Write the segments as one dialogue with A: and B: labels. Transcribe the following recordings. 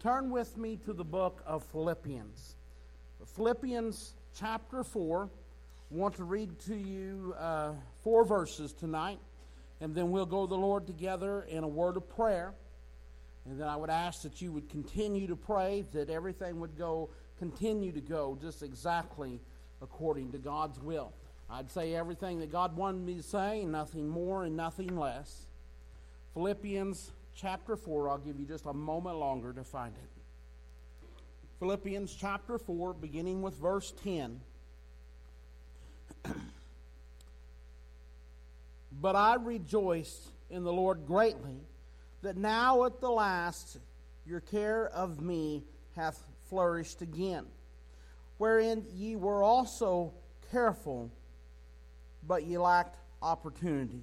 A: turn with me to the book of Philippians. Philippians chapter 4. I want to read to you uh, four verses tonight, and then we'll go to the Lord together in a word of prayer. And then I would ask that you would continue to pray, that everything would go, continue to go just exactly according to God's will. I'd say everything that God wanted me to say, nothing more and nothing less. Philippians chapter 4, I'll give you just a moment longer to find it. Philippians chapter 4, beginning with verse 10. but I rejoice in the Lord greatly that now at the last your care of me hath flourished again, wherein ye were also careful, but ye lacked opportunity.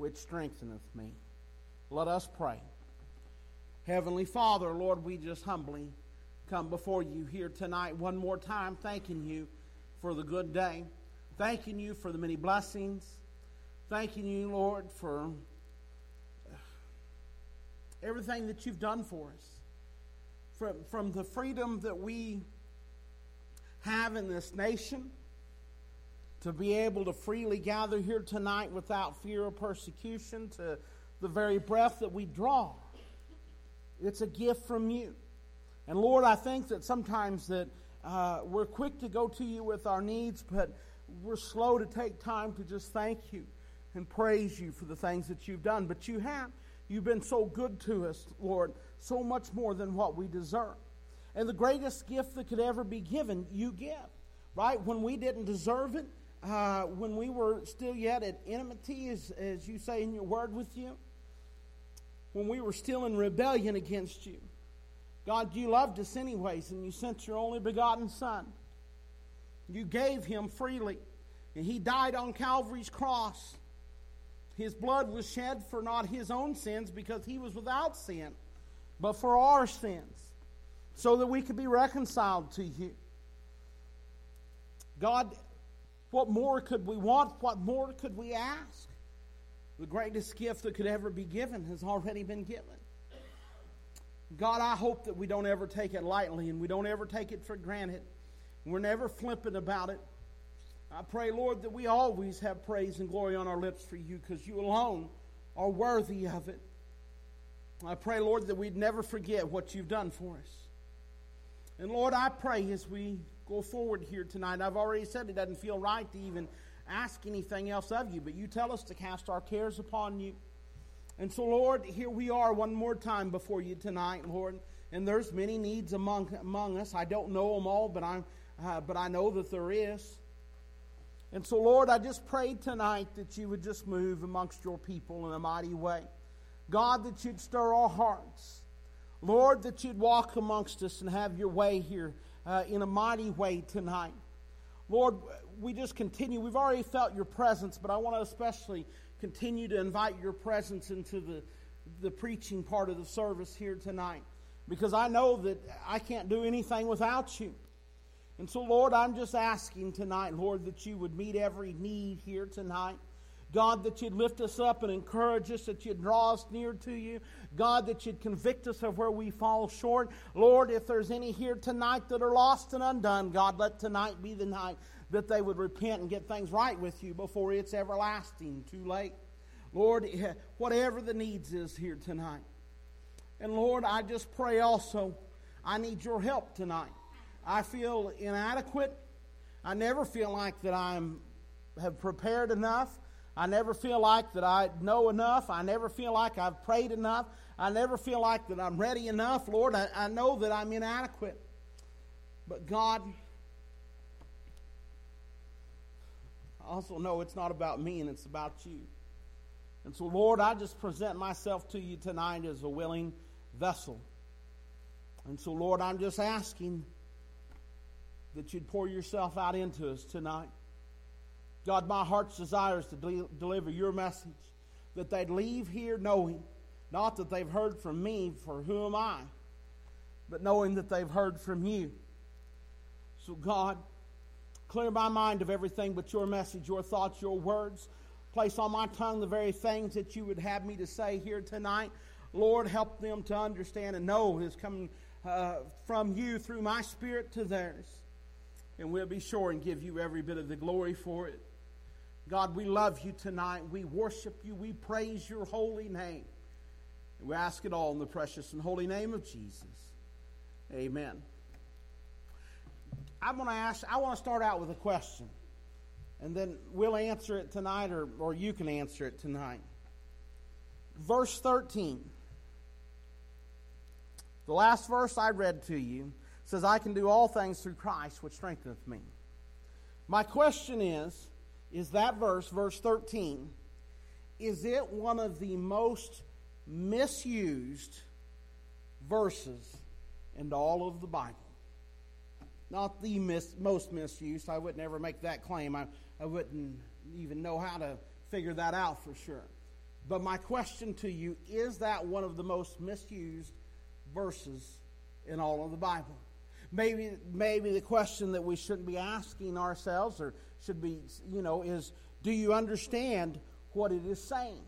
A: which strengtheneth me. Let us pray. Heavenly Father, Lord, we just humbly come before you here tonight one more time, thanking you for the good day, thanking you for the many blessings, thanking you, Lord, for everything that you've done for us. From, from the freedom that we have in this nation to be able to freely gather here tonight without fear of persecution, to the very breath that we draw. It's a gift from you. And Lord, I think that sometimes that uh, we're quick to go to you with our needs, but we're slow to take time to just thank you and praise you for the things that you've done. But you have. You've been so good to us, Lord, so much more than what we deserve. And the greatest gift that could ever be given, you give. Right? When we didn't deserve it, uh, when we were still yet at enmity, as, as you say in your word with you, when we were still in rebellion against you. God, you loved us anyways, and you sent your only begotten Son. You gave him freely, and he died on Calvary's cross. His blood was shed for not his own sins because he was without sin, but for our sins, so that we could be reconciled to you. God, what more could we want? What more could we ask? The greatest gift that could ever be given has already been given. God, I hope that we don't ever take it lightly and we don't ever take it for granted. We're never flippant about it. I pray, Lord, that we always have praise and glory on our lips for you because you alone are worthy of it. I pray, Lord, that we'd never forget what you've done for us. And Lord, I pray as we go forward here tonight. I've already said it doesn't feel right to even ask anything else of you, but you tell us to cast our cares upon you. And so, Lord, here we are one more time before you tonight, Lord. And there's many needs among among us. I don't know them all, but I'm uh, but I know that there is. And so, Lord, I just pray tonight that you would just move amongst your people in a mighty way. God, that you'd stir our hearts. Lord, that you'd walk amongst us and have your way here uh, in a mighty way tonight. Lord, we just continue. We've already felt your presence, but I want to especially continue to invite your presence into the, the preaching part of the service here tonight because I know that I can't do anything without you. And so, Lord, I'm just asking tonight, Lord, that you would meet every need here tonight. God, that you'd lift us up and encourage us, that you'd draw us near to you. God, that you'd convict us of where we fall short. Lord, if there's any here tonight that are lost and undone, God, let tonight be the night that they would repent and get things right with you before it's everlasting too late. Lord, eh, whatever the needs is here tonight. And Lord, I just pray also, I need your help tonight. I feel inadequate. I never feel like that I'm have prepared enough. I never feel like that I know enough. I never feel like I've prayed enough. I never feel like that I'm ready enough. Lord, I, I know that I'm inadequate. But God, I also know it's not about me and it's about you. And so, Lord, I just present myself to you tonight as a willing vessel. And so, Lord, I'm just asking that you'd pour yourself out into us tonight. God, my heart's desire is to de- deliver your message, that they'd leave here knowing not that they've heard from me, for who am I, but knowing that they've heard from you. So, God, clear my mind of everything but your message, your thoughts, your words. Place on my tongue the very things that you would have me to say here tonight. Lord, help them to understand and know is coming uh, from you through my spirit to theirs. And we'll be sure and give you every bit of the glory for it. God, we love you tonight. We worship you. We praise your holy name. And we ask it all in the precious and holy name of Jesus. Amen. I'm going to ask, I want to start out with a question. And then we'll answer it tonight, or, or you can answer it tonight. Verse 13. The last verse I read to you says, I can do all things through Christ, which strengtheneth me. My question is, is that verse, verse 13, is it one of the most misused verses in all of the Bible? Not the mis- most misused. I would never make that claim. I, I wouldn't even know how to figure that out for sure. But my question to you is that one of the most misused verses in all of the Bible? Maybe, maybe the question that we shouldn't be asking ourselves or should be, you know, is do you understand what it is saying?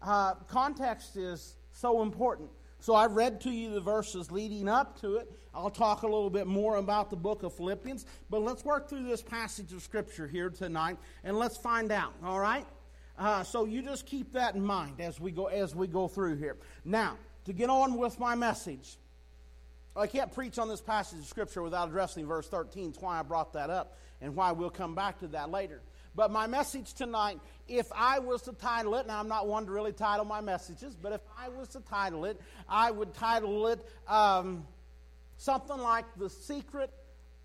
A: Uh, context is so important. So I've read to you the verses leading up to it. I'll talk a little bit more about the book of Philippians, but let's work through this passage of Scripture here tonight and let's find out, all right? Uh, so you just keep that in mind as we go as we go through here. Now, to get on with my message, I can't preach on this passage of Scripture without addressing verse 13. It's why I brought that up and why we'll come back to that later. But my message tonight, if I was to title it, now I'm not one to really title my messages, but if I was to title it, I would title it um, something like The Secret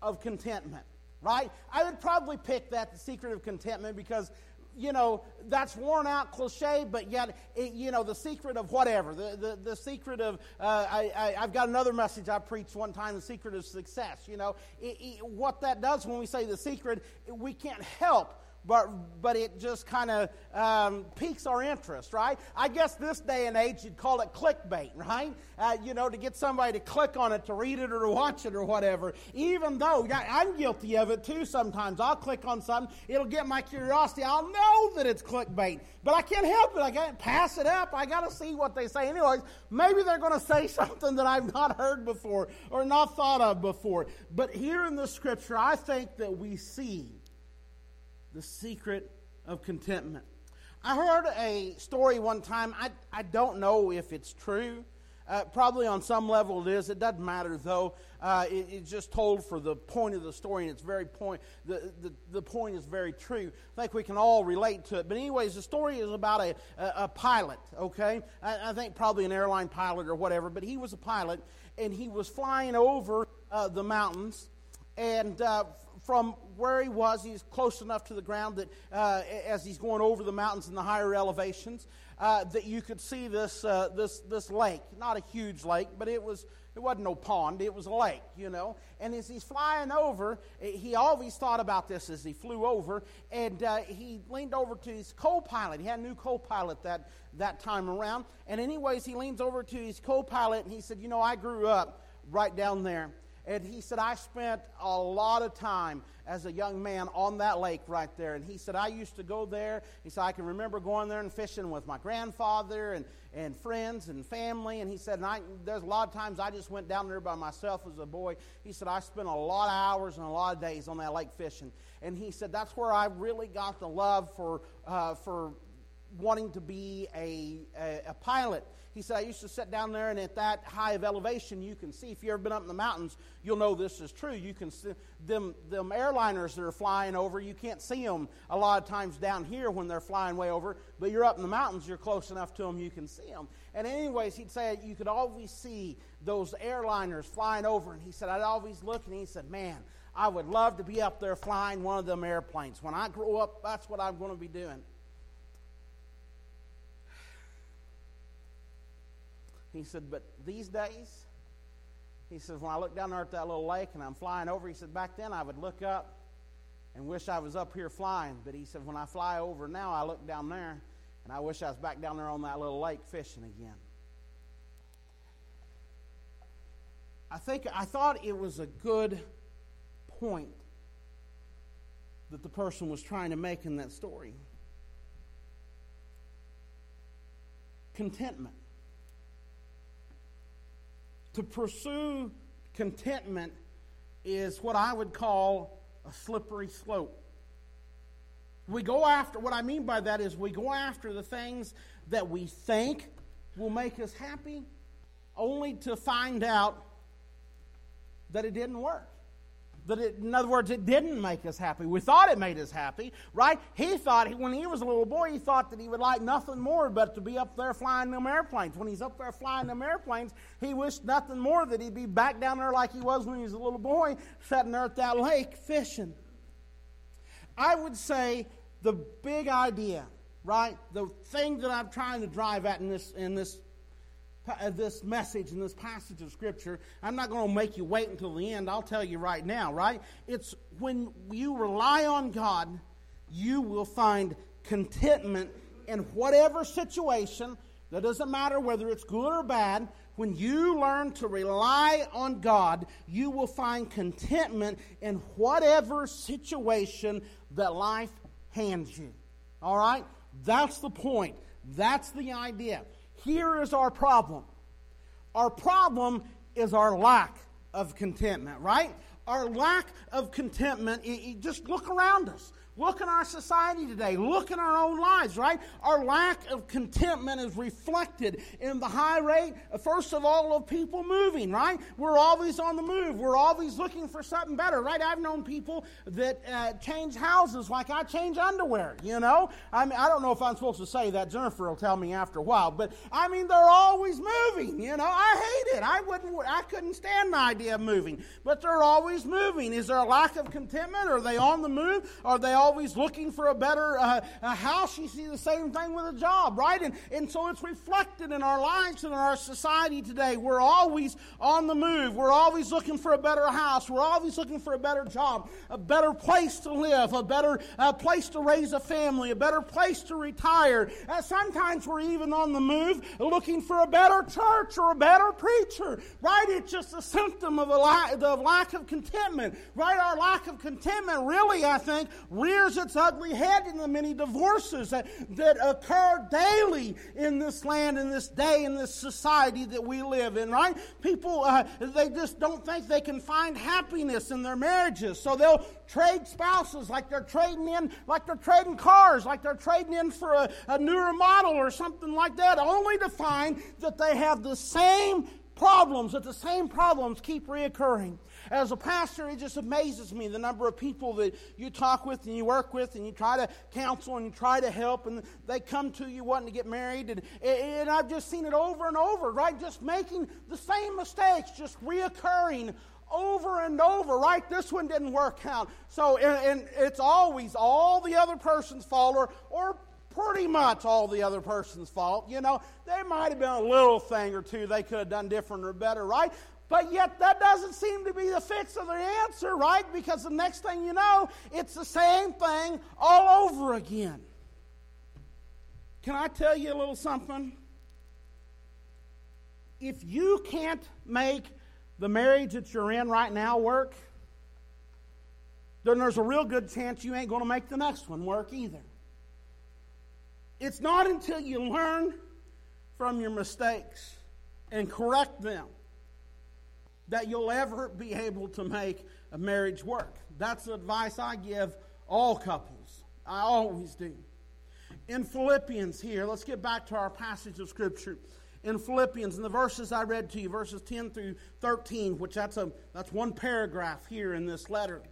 A: of Contentment, right? I would probably pick that, The Secret of Contentment, because you know, that's worn out cliche, but yet, it, you know, the secret of whatever, the, the, the secret of, uh, I, I, have got another message I preached one time, the secret of success. You know, it, it, what that does when we say the secret, we can't help but, but it just kind of um, piques our interest, right? I guess this day and age you'd call it clickbait, right? Uh, you know, to get somebody to click on it, to read it, or to watch it, or whatever. Even though I'm guilty of it too sometimes. I'll click on something, it'll get my curiosity. I'll know that it's clickbait, but I can't help it. I can't pass it up. I got to see what they say. Anyways, maybe they're going to say something that I've not heard before or not thought of before. But here in the scripture, I think that we see the secret of contentment. I heard a story one time. I, I don't know if it's true. Uh, probably on some level it is. It doesn't matter though. Uh, it, it's just told for the point of the story, and it's very point. The, the, the point is very true. I think we can all relate to it. But anyways, the story is about a, a, a pilot. Okay, I, I, think probably an airline pilot or whatever. But he was a pilot, and he was flying over uh, the mountains, and uh, from where he was, he's close enough to the ground that uh, as he's going over the mountains in the higher elevations, uh, that you could see this, uh, this, this lake. Not a huge lake, but it was it wasn't no pond, it was a lake, you know. And as he's flying over, he always thought about this as he flew over, and uh, he leaned over to his co pilot. He had a new co pilot that, that time around. And, anyways, he leans over to his co pilot and he said, You know, I grew up right down there. And he said, I spent a lot of time as a young man on that lake right there. And he said, I used to go there. He said, I can remember going there and fishing with my grandfather and, and friends and family. And he said, and I, there's a lot of times I just went down there by myself as a boy. He said, I spent a lot of hours and a lot of days on that lake fishing. And he said, that's where I really got the love for, uh, for wanting to be a, a, a pilot. He said, I used to sit down there, and at that high of elevation, you can see. If you've ever been up in the mountains, you'll know this is true. You can see them, them airliners that are flying over, you can't see them a lot of times down here when they're flying way over, but you're up in the mountains, you're close enough to them, you can see them. And, anyways, he'd say you could always see those airliners flying over, and he said, I'd always look, and he said, Man, I would love to be up there flying one of them airplanes. When I grow up, that's what I'm going to be doing. He said, But these days, He says, when I look down there at that little lake and I'm flying over, he said, back then I would look up and wish I was up here flying. But he said, when I fly over now, I look down there and I wish I was back down there on that little lake fishing again. I think I thought it was a good point that the person was trying to make in that story. Contentment. To pursue contentment is what I would call a slippery slope. We go after, what I mean by that is we go after the things that we think will make us happy, only to find out that it didn't work. That it, in other words, it didn't make us happy. We thought it made us happy, right? He thought, when he was a little boy, he thought that he would like nothing more but to be up there flying them airplanes. When he's up there flying them airplanes, he wished nothing more that he'd be back down there like he was when he was a little boy, sitting there at that lake fishing. I would say the big idea, right? The thing that I'm trying to drive at in this, in this Uh, this message in this passage of Scripture. I'm not going to make you wait until the end. I'll tell you right now, right? It's when you rely on God, you will find contentment in whatever situation. That doesn't matter whether it's good or bad. When you learn to rely on God, you will find contentment in whatever situation that life hands you. All right? That's the point. That's the idea. Here is our problem. Our problem is our lack of contentment, right? Our lack of contentment. just look around us. Look in our society today. Look in our own lives, right? Our lack of contentment is reflected in the high rate, first of all, of people moving, right? We're always on the move. We're always looking for something better, right? I've known people that uh, change houses like I change underwear, you know? I mean, I don't know if I'm supposed to say that. Jennifer will tell me after a while. But, I mean, they're always moving, you know? I hate it. I wouldn't, I couldn't stand the idea of moving. But they're always moving. Is there a lack of contentment? Are they on the move? Are they all always looking for a better uh, a house, you see the same thing with a job, right? And, and so it's reflected in our lives and in our society today. We're always on the move. We're always looking for a better house. We're always looking for a better job, a better place to live, a better uh, place to raise a family, a better place to retire. Uh, sometimes we're even on the move looking for a better church or a better preacher, right? It's just a symptom of a lack, of lack of contentment, right? Our lack of contentment really, I think, rears its ugly head in the many divorces that, that occur daily in this land, in this day, in this society that we live in, right? People, uh, they just don't think they can find happiness in their marriages. So they'll trade spouses like they're trading in, like they're trading cars, like they're trading in for a, a newer model or something like that, only to find that they have the same problems, that the same problems keep reoccurring. As a pastor, it just amazes me the number of people that you talk with and you work with and you try to counsel and you try to help and they come to you wanting to get married. And, and I've just seen it over and over, right? Just making the same mistakes, just reoccurring over and over, right? This one didn't work out. So, and, and it's always all the other person's fault or, or pretty much all the other person's fault. You know, there might have been a little thing or two they could have done different or better, right? But yet, that doesn't seem to be the fix of the answer, right? Because the next thing you know, it's the same thing all over again. Can I tell you a little something? If you can't make the marriage that you're in right now work, then there's a real good chance you ain't going to make the next one work either. It's not until you learn from your mistakes and correct them that you'll ever be able to make a marriage work. That's the advice I give all couples. I always do. In Philippians, here, let's get back to our passage of Scripture. In Philippians, in the verses I read to you, verses 10 through 13, which that's, a, that's one paragraph here in this letter.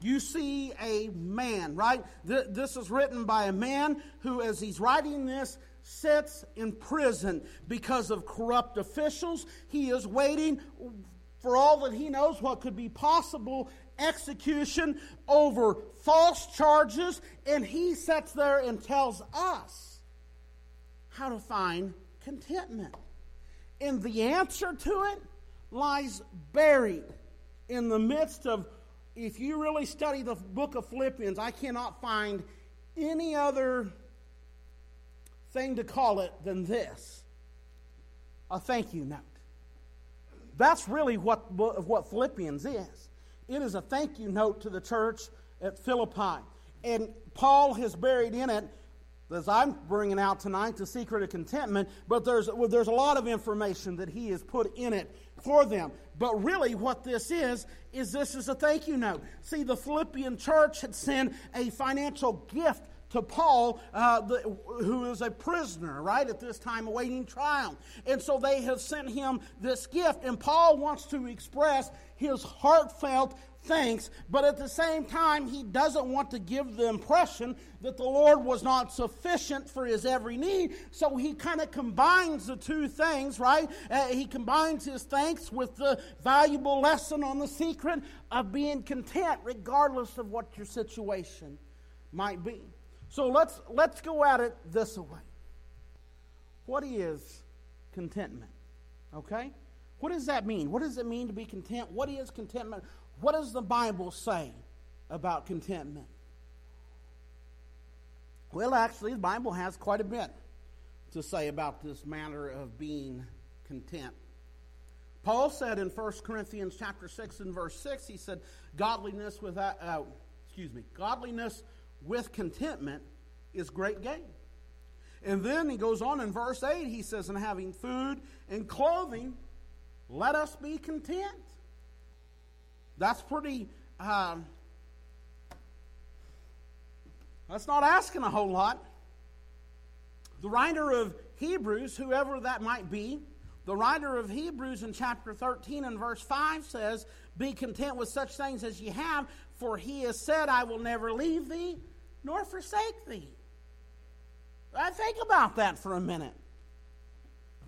A: You see a man, right? This is written by a man who, as he's writing this, sits in prison because of corrupt officials. He is waiting for all that he knows what could be possible execution over false charges, and he sits there and tells us how to find contentment. And the answer to it lies buried in the midst of, if you really study the book of Philippians, I cannot find any other thing to call it than this a thank you note. That's really what, what Philippians is. It is a thank you note to the church at Philippi. And Paul has buried in it, as I'm bringing out tonight, the secret of contentment, but there's, well, there's a lot of information that he has put in it for them. But really, what this is, is this is a thank you note. See, the Philippian church had sent a financial gift to Paul, uh, the, who is a prisoner, right, at this time awaiting trial. And so they have sent him this gift, and Paul wants to express his heartfelt thanks, but at the same time, he doesn't want to give the impression that the Lord was not sufficient for his every need. So he kind of combines the two things, right? Uh, he combines his thanks with the valuable lesson on the secret of being content, regardless of what your situation might be. So let's, let's go at it this way. What is contentment? Okay? What does that mean? What does it mean to be content? What is contentment? What does the Bible say about contentment? Well, actually, the Bible has quite a bit to say about this matter of being content. Paul said in 1 Corinthians chapter 6 and verse 6, he said, godliness without, uh, excuse me, godliness with contentment is great gain. And then he goes on in verse 8, he says, And having food and clothing, let us be content. That's pretty, um, that's not asking a whole lot. The writer of Hebrews, whoever that might be, the writer of Hebrews in chapter 13 and verse 5 says, Be content with such things as ye have, for he has said, I will never leave thee nor forsake thee. I think about that for a minute.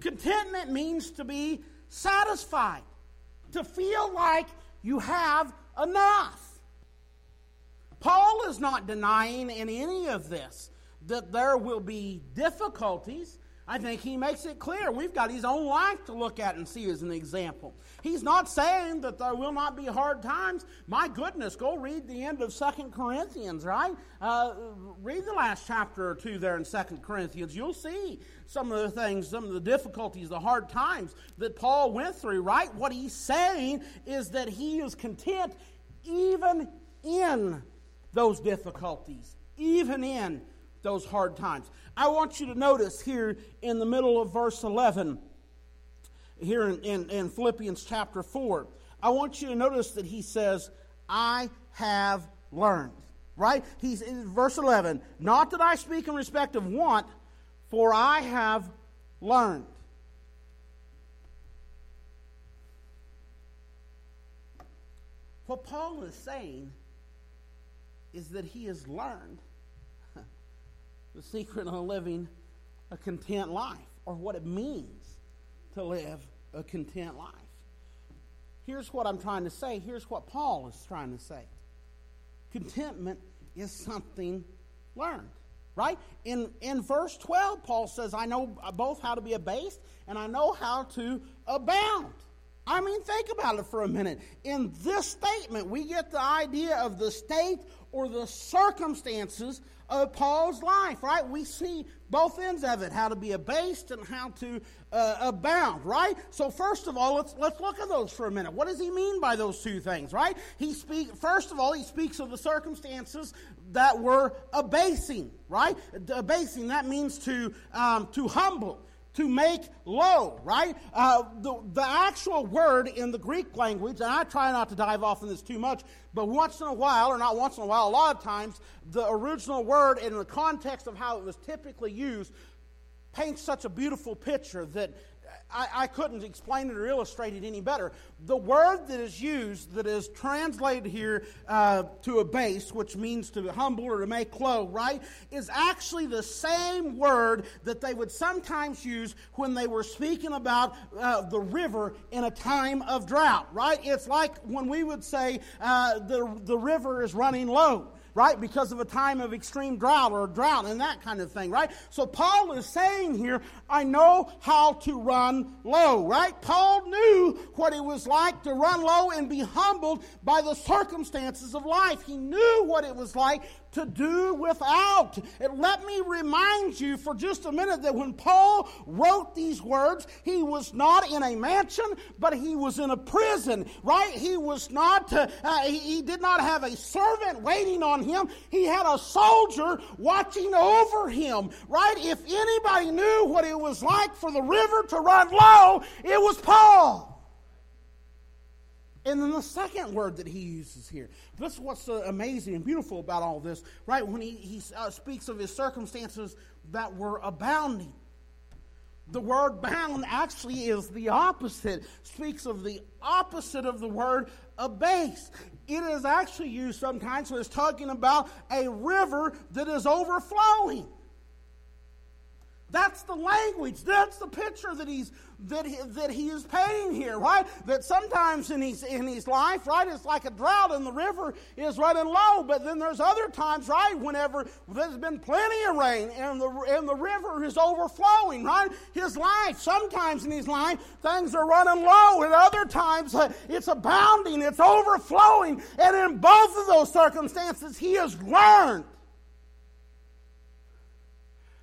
A: Contentment means to be satisfied, to feel like you have enough. Paul is not denying in any of this that there will be difficulties I think he makes it clear. We've got his own life to look at and see as an example. He's not saying that there will not be hard times. My goodness, go read the end of Second Corinthians, right? Uh, read the last chapter or two there in Second Corinthians. You'll see some of the things, some of the difficulties, the hard times that Paul went through, right? What he's saying is that he is content even in those difficulties, even in those hard times. I want you to notice here in the middle of verse 11, here in, in, in, Philippians chapter 4, I want you to notice that he says, I have learned. Right? He's in verse 11, not that I speak in respect of want, for I have learned. What Paul is saying is that he has learned the secret of living a content life, or what it means to live a content life. Here's what I'm trying to say. Here's what Paul is trying to say. Contentment is something learned, right? In, in verse 12, Paul says, I know both how to be abased and I know how to abound. I mean, think about it for a minute. In this statement, we get the idea of the state or the circumstances of Paul's life, right? We see both ends of it, how to be abased and how to uh, abound, right? So first of all, let's let's look at those for a minute. What does he mean by those two things, right? He speak first of all, he speaks of the circumstances that were abasing, right? Abasing that means to um, to humble to make low, right? Uh, the, the actual word in the Greek language, and I try not to dive off in this too much, but once in a while, or not once in a while, a lot of times, the original word in the context of how it was typically used paints such a beautiful picture that I, I, couldn't explain it or illustrate it any better. The word that is used, that is translated here uh, to abase, which means to humble or to make low, right, is actually the same word that they would sometimes use when they were speaking about uh, the river in a time of drought, right? It's like when we would say uh, the, the river is running low right? Because of a time of extreme drought or drought and that kind of thing, right? So Paul is saying here, I know how to run low, right? Paul knew what it was like to run low and be humbled by the circumstances of life. He knew what it was like to do without. And let me remind you for just a minute that when Paul wrote these words, he was not in a mansion, but he was in a prison, right? He was not, uh, he, he did not have a servant waiting on him. He had a soldier watching over him, right? If anybody knew what it was like for the river to run low, it was Paul. And then the second word that he uses here. This is what's so amazing and beautiful about all this, right? When he, he uh, speaks of his circumstances that were abounding. The word bound actually is the opposite, speaks of the opposite of the word abase. It is actually used sometimes when it's talking about a river that is overflowing. That's the language. That's the picture that he's that he, that he is painting here, right? That sometimes in his in his life, right, it's like a drought and the river is running low. But then there's other times, right, whenever there's been plenty of rain and the and the river is overflowing, right? His life, sometimes in his life, things are running low, and other times uh, it's abounding, it's overflowing, and in both of those circumstances, he has learned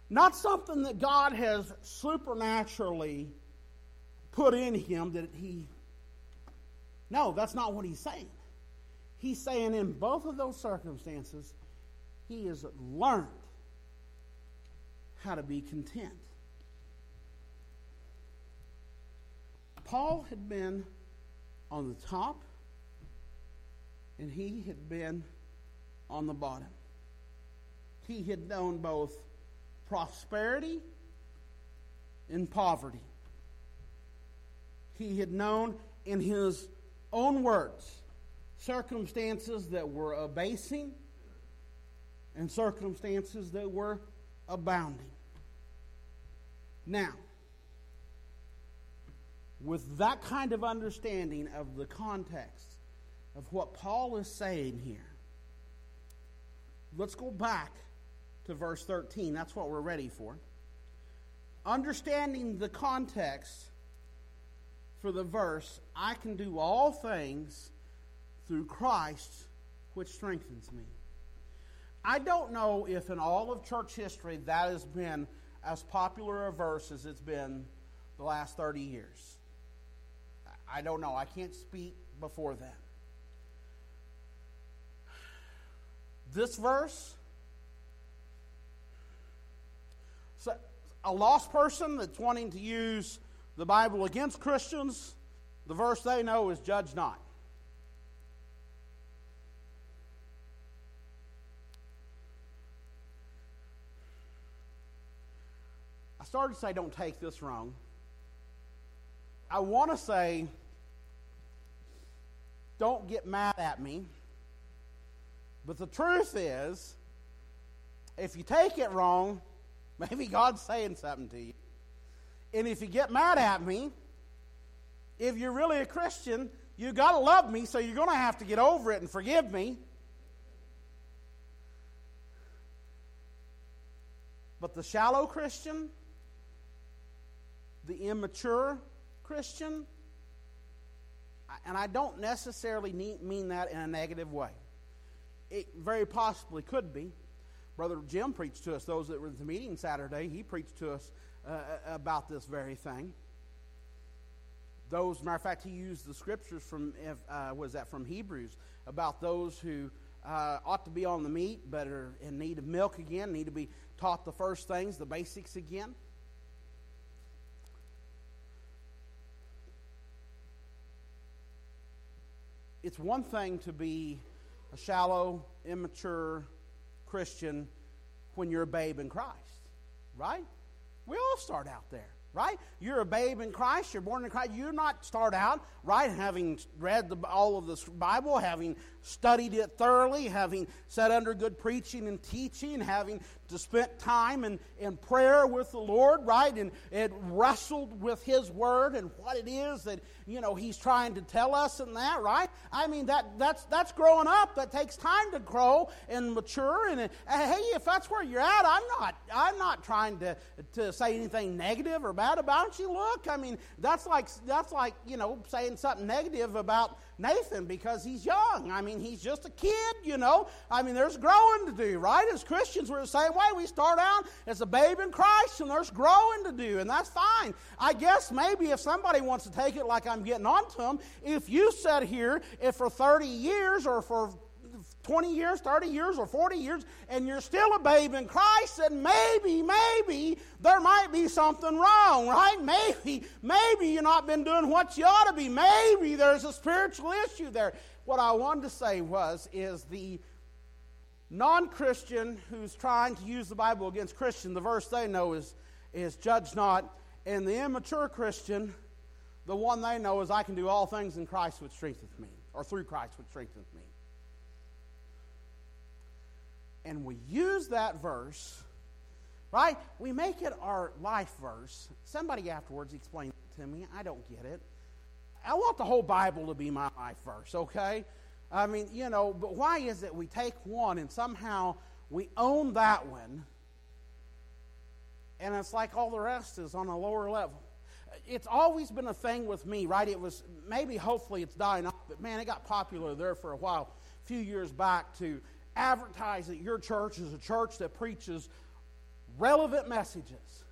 A: not something that God has supernaturally put in him that he. No, that's not what he's saying. He's saying in both of those circumstances, he has learned how to be content. Paul had been on the top, and he had been on the bottom. He had known both prosperity and poverty. He had known in his own words circumstances that were abasing and circumstances that were abounding. Now, with that kind of understanding of the context of what Paul is saying here, let's go back to verse 13. That's what we're ready for. Understanding the context for the verse, I can do all things through Christ, which strengthens me. I don't know if in all of church history that has been as popular a verse as it's been the last 30 years. I don't know. I can't speak before that. This verse So, a lost person that's wanting to use the Bible against Christians, the verse they know is judge not. I started to say, don't take this wrong. I want to say, don't get mad at me. But the truth is, if you take it wrong, Maybe God's saying something to you. And if you get mad at me, if you're really a Christian, you got to love me, so you're going to have to get over it and forgive me. But the shallow Christian, the immature Christian, and I don't necessarily mean that in a negative way. It very possibly could be. Brother Jim preached to us, those that were at the meeting Saturday, he preached to us uh, uh, about this very thing. Those, matter of fact, he used the scriptures from, uh, was that from Hebrews, about those who uh, ought to be on the meat but are in need of milk again, need to be taught the first things, the basics again. It's one thing to be a shallow, immature, Christian when you're a babe in Christ, right? We all start out there, right? You're a babe in Christ, you're born in Christ. You're not start out, right, having read the, all of the Bible, having studied it thoroughly, having sat under good preaching and teaching, having to spend time in, in prayer with the Lord, right? And it wrestled with His Word and what it is that, you know, He's trying to tell us and that, right? I mean, that, that's, that's growing up. That takes time to grow and mature. And, uh, hey, if that's where you're at, I'm not, I'm not trying to, to say anything negative or bad about you. Look, I mean, that's like, that's like, you know, saying something negative about Nathan because he's young. I mean, he's just a kid, you know. I mean, there's growing to do, right? As Christians, we're the same way. We start out as a babe in Christ, and there's growing to do, and that's fine. I guess maybe if somebody wants to take it like I'm getting on to them, if you sat here if for 30 years or for 20 years, 30 years, or 40 years, and you're still a babe in Christ, then maybe, maybe there might be something wrong, right? Maybe, maybe you've not been doing what you ought to be. Maybe there's a spiritual issue there. What I wanted to say was, is the non Christian who's trying to use the Bible against Christian, the verse they know is, is judge not. And the immature Christian, the one they know is, I can do all things in Christ which strengtheneth me, or through Christ which strengtheneth me and we use that verse, right? We make it our life verse. Somebody afterwards explained it to me. I don't get it. I want the whole Bible to be my life verse, okay? I mean, you know, but why is it we take one and somehow we own that one, and it's like all the rest is on a lower level? It's always been a thing with me, right? It was maybe, hopefully, it's dying off, but man, it got popular there for a while, a few years back to advertise that your church is a church that preaches relevant messages.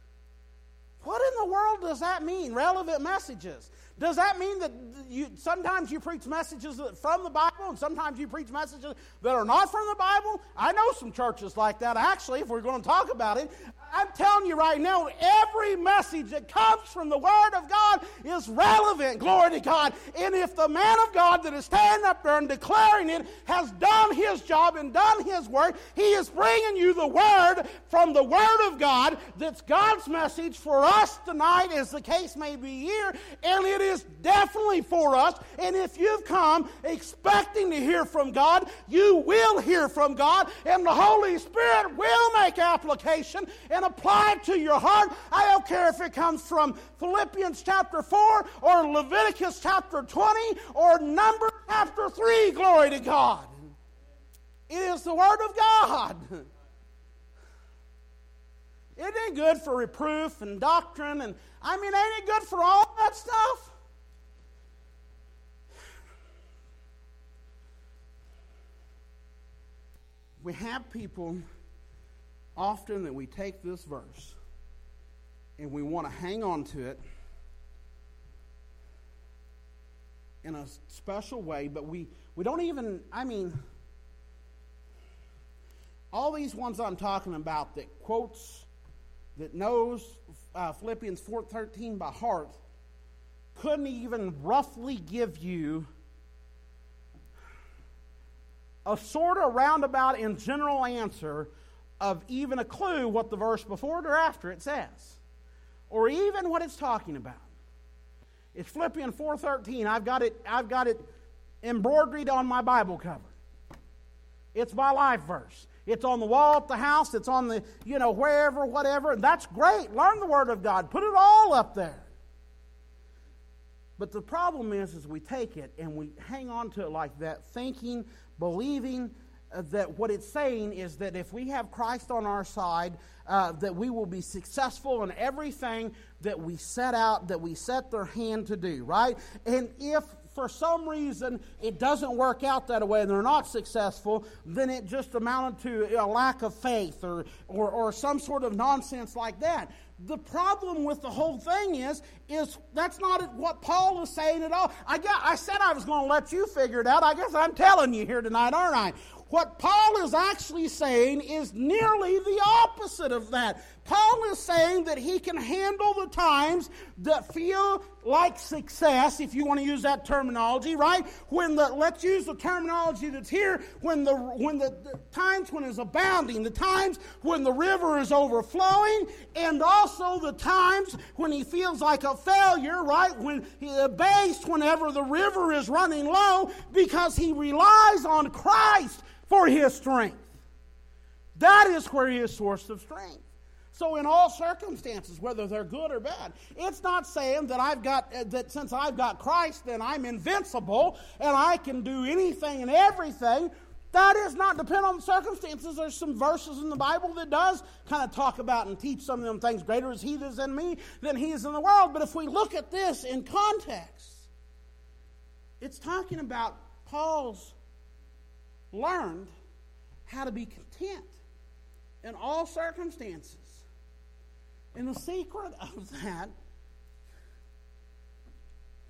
A: What in the world does that mean, relevant messages? Does that mean that you sometimes you preach messages from the Bible and sometimes you preach messages that are not from the Bible? I know some churches like that actually, if we're going to talk about it. I'm telling you right now, every message that comes from the Word of God is relevant, glory to God. And if the man of God that is standing up there and declaring it has done his job and done his work, he is bringing you the Word from the Word of God that's God's message for us tonight, as the case may be here, and it is definitely for us. And if you've come expecting to hear from God, you will hear from God, and the Holy Spirit will make application and apply it to your heart. I don't care if it comes from Philippians chapter 4 or Leviticus chapter 20 or Numbers chapter 3. Glory to God. It is the Word of God. It ain't good for reproof and doctrine, and I mean, ain't it good for all that stuff? We have people often that we take this verse and we want to hang on to it in a special way, but we, we don't even, I mean, all these ones I'm talking about that quotes, that knows uh, Philippians 4.13 by heart, couldn't even roughly give you a sort of roundabout and general answer of even a clue what the verse before it or after it says, or even what it's talking about. It's Philippians 4:13. I've got it. I've got it embroidered on my Bible cover. It's my life verse. It's on the wall at the house. It's on the you know wherever, whatever. And that's great. Learn the Word of God. Put it all up there. But the problem is, is we take it and we hang on to it like that, thinking, believing uh, that what it's saying is that if we have Christ on our side, uh, that we will be successful in everything that we set out, that we set their hand to do, right? And if for some reason it doesn't work out that way and they're not successful, then it just amounted to a lack of faith or, or, or some sort of nonsense like that. The problem with the whole thing is, is that's not what Paul is saying at all. I, got, I said I was going to let you figure it out. I guess I'm telling you here tonight, aren't I? What Paul is actually saying is nearly the opposite of that. Paul is saying that he can handle the times that feel like success, if you want to use that terminology, right? When the let's use the terminology that's here, when the when the, the times when it's abounding, the times when the river is overflowing, and also the times when he feels like a failure, right? When he abased whenever the river is running low, because he relies on Christ for his strength. That is where he is source of strength. So in all circumstances, whether they're good or bad, it's not saying that I've got uh, that since I've got Christ, then I'm invincible and I can do anything and everything. That is not depend on the circumstances. There's some verses in the Bible that does kind of talk about and teach some of them things. Greater is He that is in me than He is in the world. But if we look at this in context, it's talking about Paul's learned how to be content in all circumstances. And the secret of that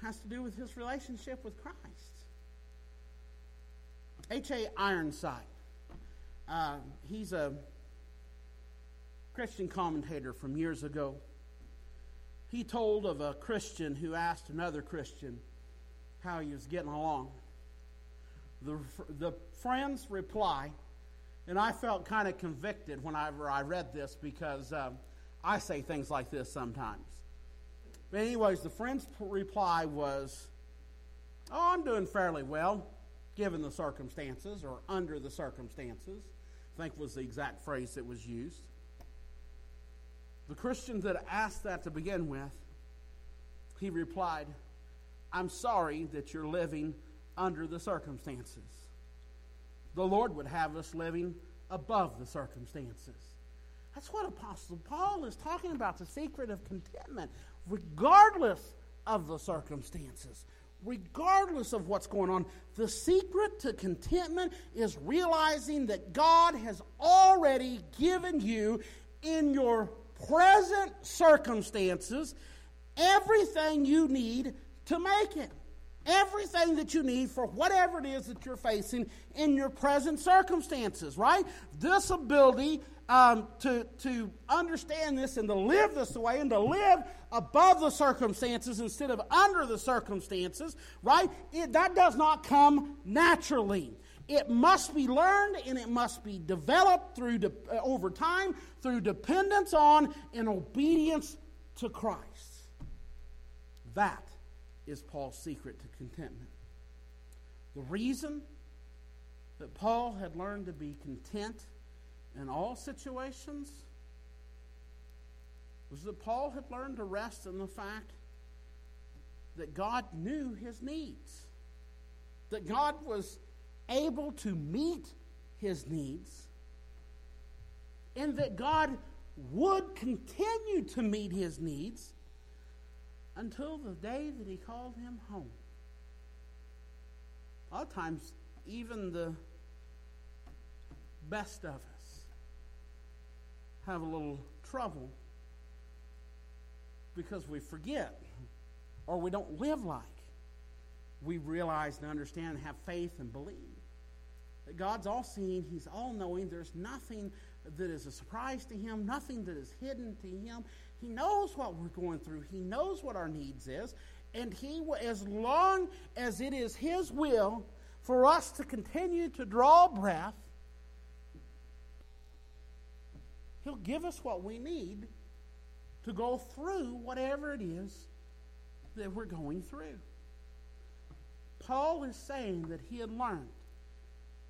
A: has to do with his relationship with Christ. H.A. Ironside, uh, he's a Christian commentator from years ago. He told of a Christian who asked another Christian how he was getting along. The, the friend's reply, and I felt kind of convicted whenever I read this because. Um, I say things like this sometimes. But, anyways, the friend's reply was, Oh, I'm doing fairly well, given the circumstances, or under the circumstances, I think was the exact phrase that was used. The Christian that asked that to begin with, he replied, I'm sorry that you're living under the circumstances. The Lord would have us living above the circumstances. That's what Apostle Paul is talking about the secret of contentment, regardless of the circumstances, regardless of what's going on. The secret to contentment is realizing that God has already given you in your present circumstances everything you need to make it. Everything that you need for whatever it is that you're facing in your present circumstances, right? This ability um, to, to understand this and to live this way and to live above the circumstances instead of under the circumstances, right? It, that does not come naturally. It must be learned and it must be developed through de- uh, over time through dependence on and obedience to Christ. That is Paul's secret to contentment. The reason that Paul had learned to be content in all situations was that Paul had learned to rest in the fact that God knew his needs, that God was able to meet his needs, and that God would continue to meet his needs until the day that he called him home. A lot of times, even the best of us have a little trouble because we forget or we don't live like we realize and understand and have faith and believe. That God's all seeing, He's all knowing. There's nothing that is a surprise to Him, nothing that is hidden to Him. He knows what we're going through, He knows what our needs is. And He, as long as it is His will for us to continue to draw breath, He'll give us what we need to go through whatever it is that we're going through. Paul is saying that he had learned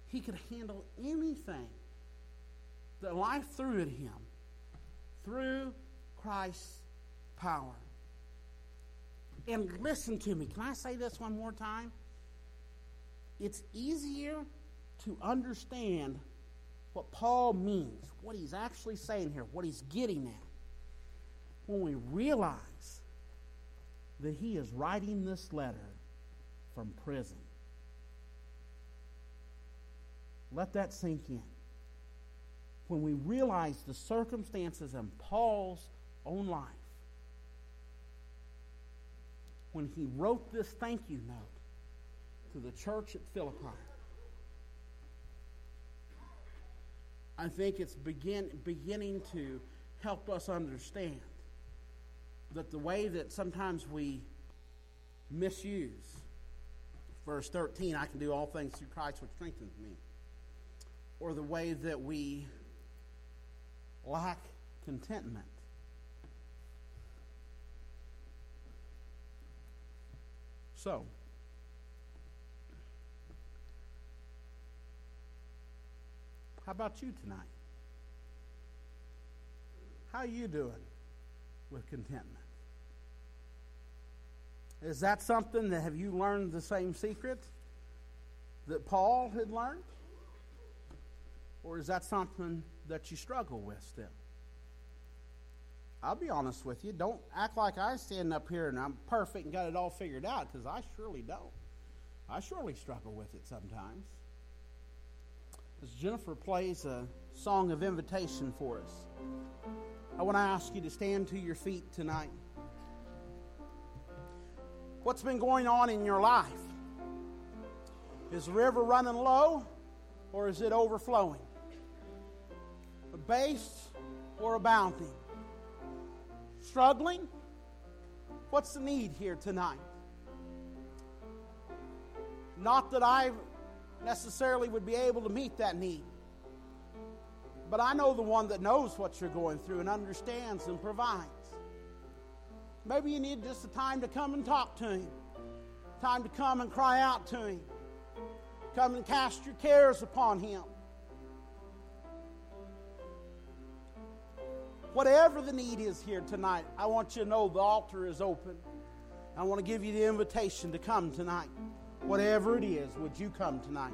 A: he could handle anything that life threw at him through Christ's power. And listen to me. Can I say this one more time? It's easier to understand what Paul means, what he's actually saying here, what he's getting at, when we realize that he is writing this letter from prison. Let that sink in. When we realize the circumstances in Paul's own life, when he wrote this thank you note to the church at Philippi, I think it's begin, beginning to help us understand that the way that sometimes we misuse verse 13 i can do all things through christ which strengthens me or the way that we lack contentment. So How about you tonight? How are you doing with contentment? Is that something that have you learned the same secret that Paul had learned? Or is that something that you struggle with still? I'll be honest with you. Don't act like I stand up here and I'm perfect and got it all figured out because I surely don't. I surely struggle with it sometimes. As Jennifer plays a song of invitation for us, I want to ask you to stand to your feet tonight. What's been going on in your life? Is the river running low or is it overflowing? A base or abounding? Struggling? What's the need here tonight? Not that I necessarily would be able to meet that need, but I know the one that knows what you're going through and understands and provides. Maybe you need just a time to come and talk to Him, time to come and cry out to Him, come and cast your cares upon Him. Whatever the need is here tonight, I want you to know the altar is open. I want to give you the invitation to come tonight. Whatever it is, would you come tonight?